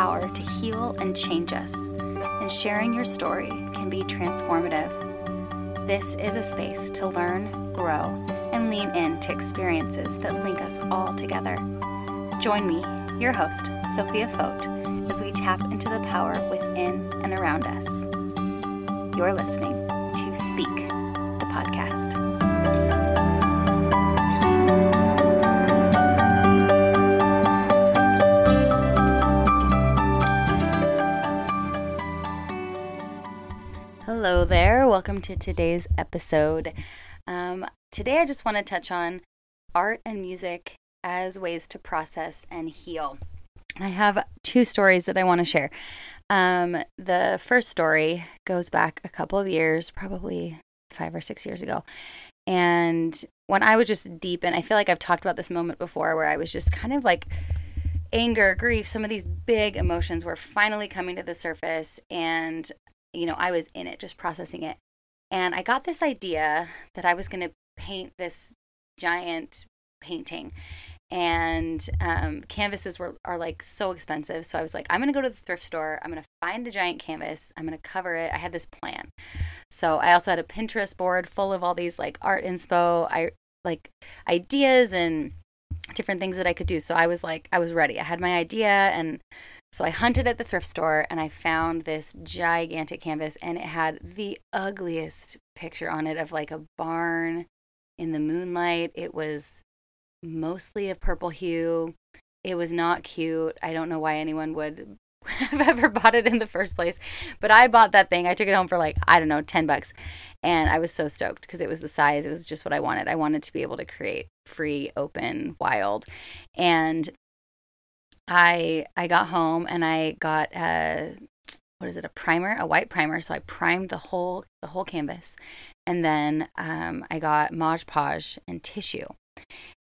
power to heal and change us, and sharing your story can be transformative. This is a space to learn, grow, and lean into experiences that link us all together. Join me, your host, Sophia Fote, as we tap into the power within and around us. You're listening to Speak, the podcast. Hello there. Welcome to today's episode. Um, today, I just want to touch on art and music as ways to process and heal. I have two stories that I want to share. Um, the first story goes back a couple of years, probably five or six years ago. And when I was just deep in, I feel like I've talked about this moment before where I was just kind of like anger, grief, some of these big emotions were finally coming to the surface. And, you know, I was in it, just processing it. And I got this idea that I was going to paint this giant painting and um, canvases were are like so expensive. So I was like, I'm gonna go to the thrift store. I'm gonna find a giant canvas. I'm gonna cover it. I had this plan. So I also had a Pinterest board full of all these like art inspo, I like ideas and different things that I could do. So I was like, I was ready. I had my idea and so I hunted at the thrift store and I found this gigantic canvas and it had the ugliest picture on it of like a barn in the moonlight. It was mostly a purple hue. It was not cute. I don't know why anyone would have ever bought it in the first place. But I bought that thing. I took it home for like, I don't know, 10 bucks. And I was so stoked because it was the size. It was just what I wanted. I wanted to be able to create free, open, wild. And I I got home and I got a what is it, a primer, a white primer. So I primed the whole the whole canvas. And then um, I got Mod Podge and tissue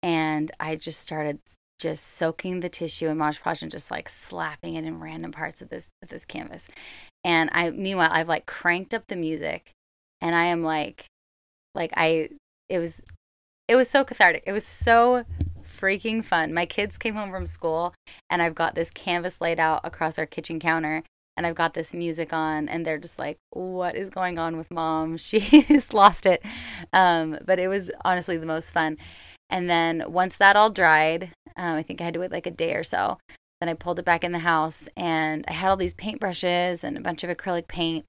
and I just started just soaking the tissue in Mod Podge and just like slapping it in random parts of this of this canvas. And I meanwhile I've like cranked up the music and I am like like I it was it was so cathartic. It was so freaking fun. My kids came home from school and I've got this canvas laid out across our kitchen counter and I've got this music on and they're just like, what is going on with mom? She's lost it. Um, but it was honestly the most fun. And then once that all dried, um, I think I had to wait like a day or so. Then I pulled it back in the house and I had all these paintbrushes and a bunch of acrylic paint.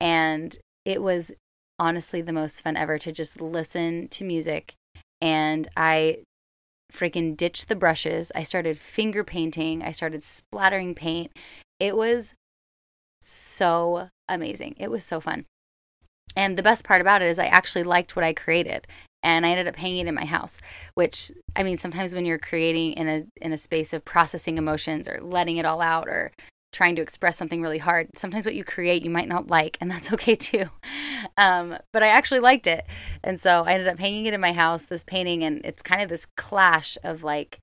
And it was honestly the most fun ever to just listen to music. And I freaking ditched the brushes. I started finger painting, I started splattering paint. It was so amazing. It was so fun. And the best part about it is I actually liked what I created and I ended up hanging it in my house. Which I mean, sometimes when you're creating in a in a space of processing emotions or letting it all out or trying to express something really hard, sometimes what you create you might not like, and that's okay too. Um, but I actually liked it, and so I ended up hanging it in my house. This painting, and it's kind of this clash of like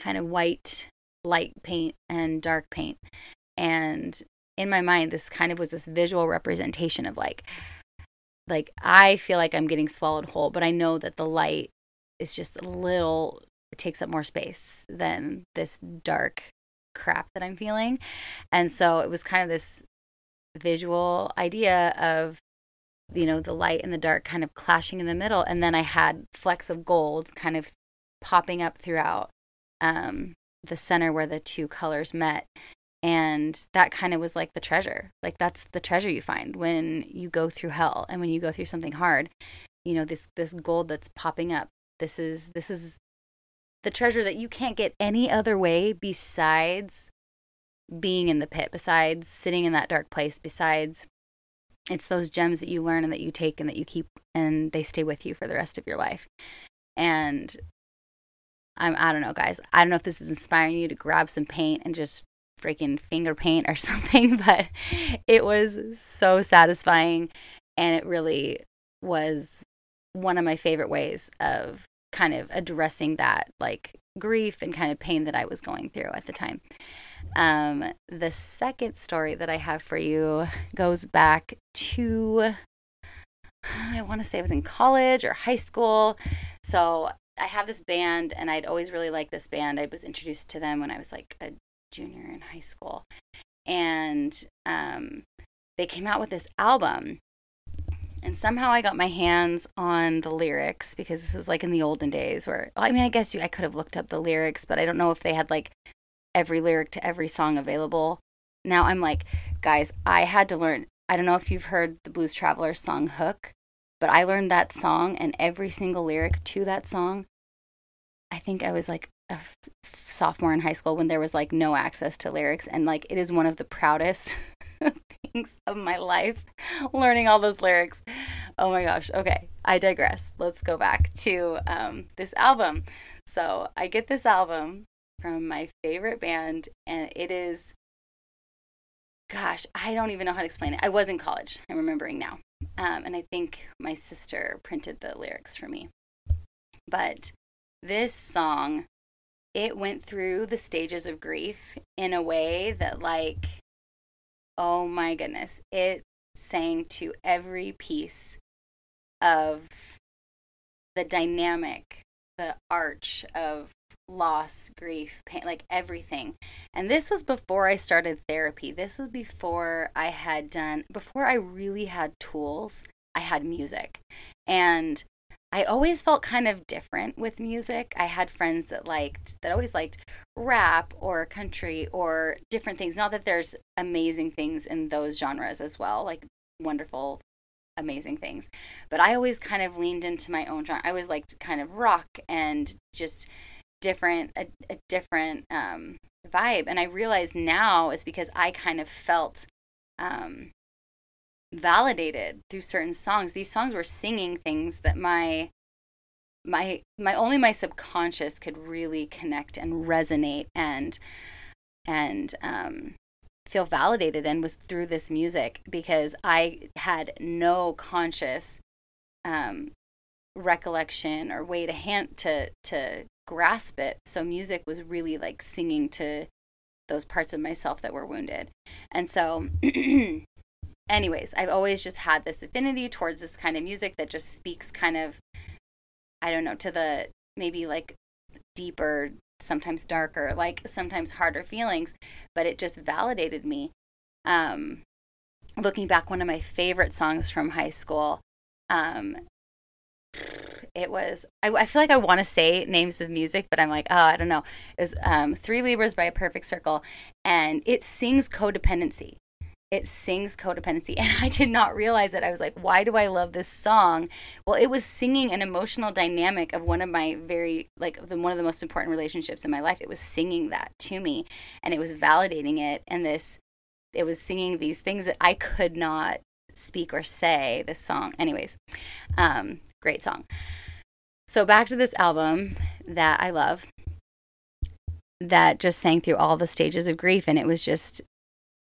kind of white light paint and dark paint, and in my mind, this kind of was this visual representation of like like I feel like I'm getting swallowed whole, but I know that the light is just a little it takes up more space than this dark crap that I'm feeling. And so it was kind of this visual idea of you know the light and the dark kind of clashing in the middle. And then I had flecks of gold kind of popping up throughout um the center where the two colors met. And that kind of was like the treasure. Like that's the treasure you find when you go through hell and when you go through something hard. You know this this gold that's popping up. This is this is the treasure that you can't get any other way besides being in the pit besides sitting in that dark place besides it's those gems that you learn and that you take and that you keep and they stay with you for the rest of your life. And I'm I don't know guys. I don't know if this is inspiring you to grab some paint and just freaking finger paint or something, but it was so satisfying. And it really was one of my favorite ways of kind of addressing that like grief and kind of pain that I was going through at the time. Um, the second story that I have for you goes back to, I want to say I was in college or high school. So I have this band, and I'd always really liked this band. I was introduced to them when I was like a junior in high school. And um, they came out with this album. And somehow I got my hands on the lyrics because this was like in the olden days where, I mean, I guess you, I could have looked up the lyrics, but I don't know if they had like every lyric to every song available. Now I'm like, guys, I had to learn. I don't know if you've heard the Blues Traveler song Hook, but I learned that song and every single lyric to that song. I think I was like a sophomore in high school when there was like no access to lyrics and like it is one of the proudest of my life learning all those lyrics. Oh my gosh. Okay i digress. Let's go back to um, this album. So i get this album from my favorite band and it is gosh i don't even know how to explain it. I was in college. I'm remembering now. Um, and i think my sister printed the lyrics for me. But this song it went through the stages of grief in a way that like oh my goodness. It sang to every piece of the dynamic the arch of loss grief pain like everything. And this was before i started therapy. This was before i had done before i really had tools i had music. And I always felt kind of different with music. I had friends that liked that always liked rap or country or different things. Not that there's amazing things in those genres as well, like wonderful amazing things. But I always kind of leaned into my own genre. I always liked kind of rock and just different a, a different um, vibe. And I realize now is because I kind of felt um, validated through certain songs. These songs were singing things that my my my only my subconscious could really connect and resonate and and um, feel validated and was through this music because I had no conscious um, recollection or way to hand to to grasp it. So music was really like singing to those parts of myself that were wounded. And so anyways, I've always just had this affinity towards this kind of music that just speaks kind of, I don't know, to the maybe like deeper, sometimes darker, like sometimes harder feelings, but it just validated me. Um, looking back, one of my favorite songs from high school, um, it was I, I, feel like I want to say names of music, but I'm like, oh, I don't know. It was um, Three Libras by a Perfect Circle, and it sings codependency it sings codependency. And i did not realize it. I was like why do i love this song? Well it was singing an emotional dynamic of one of my very like the, one of the most important relationships in my life. It was singing that to me and it was validating it. And this it was singing these things that i could not speak or say this song. Anyways um great song. So back to this album that i love that just sang through all the stages of grief and it was just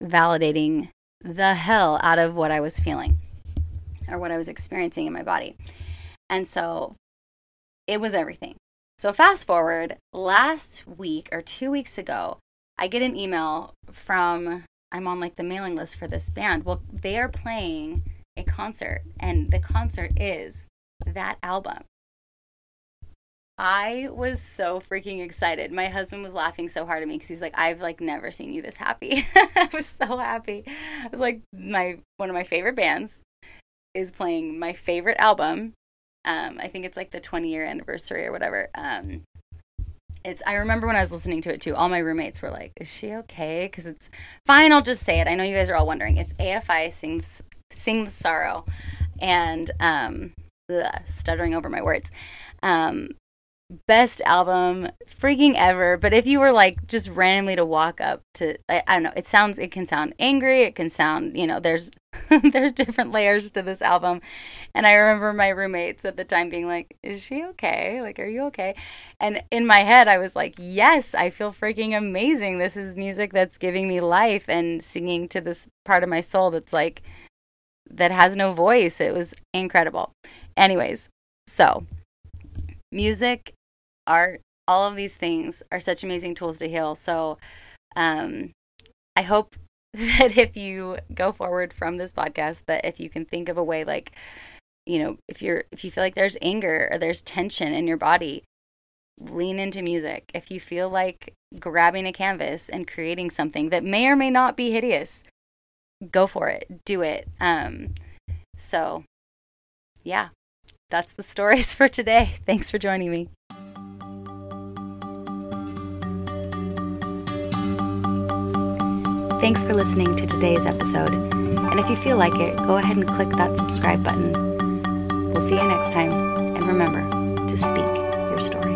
validating the hell out of what I was feeling or what I was experiencing in my body. And so it was everything. So, fast forward last week or two weeks ago, I get an email from, I'm on like the mailing list for this band. Well, they are playing a concert, and the concert is that album. I was so freaking excited. My husband was laughing so hard at me because he's like, I've like never seen you this happy. I was so happy. I was like, my one of my favorite bands is playing my favorite album. Um, I think it's like the 20 year anniversary or whatever. Um, it's I remember when I was listening to it too. All my roommates were like, "Is she okay?" Because it's fine. I'll just say it. I know you guys are all wondering. It's AFI sings sing the sorrow, and um, ugh, stuttering over my words. Um, best album freaking ever but if you were like just randomly to walk up to I, I, don't know it sounds it can sound angry it can sound you know there's there's different layers to this album. And i remember my roommates at the time being like is she okay? Like are you okay? And in my head i was like yes i feel freaking amazing. This is music that's giving me life and singing to this part of my soul that's like that has no voice. It was incredible. Anyways so music, art, all of these things are such amazing tools to heal. So um, I hope that if you go forward from this podcast, that if you can think of a way like, you know, if you're if you feel like there's anger or there's tension in your body, lean into music. If you feel like grabbing a canvas and creating something that may or may not be hideous, go for it. Do it. Um, so, yeah, that's the stories for today. Thanks for joining me. Thanks for listening to today's episode. And if you feel like it, go ahead and click that subscribe button. We'll see you next time. And remember to speak your story.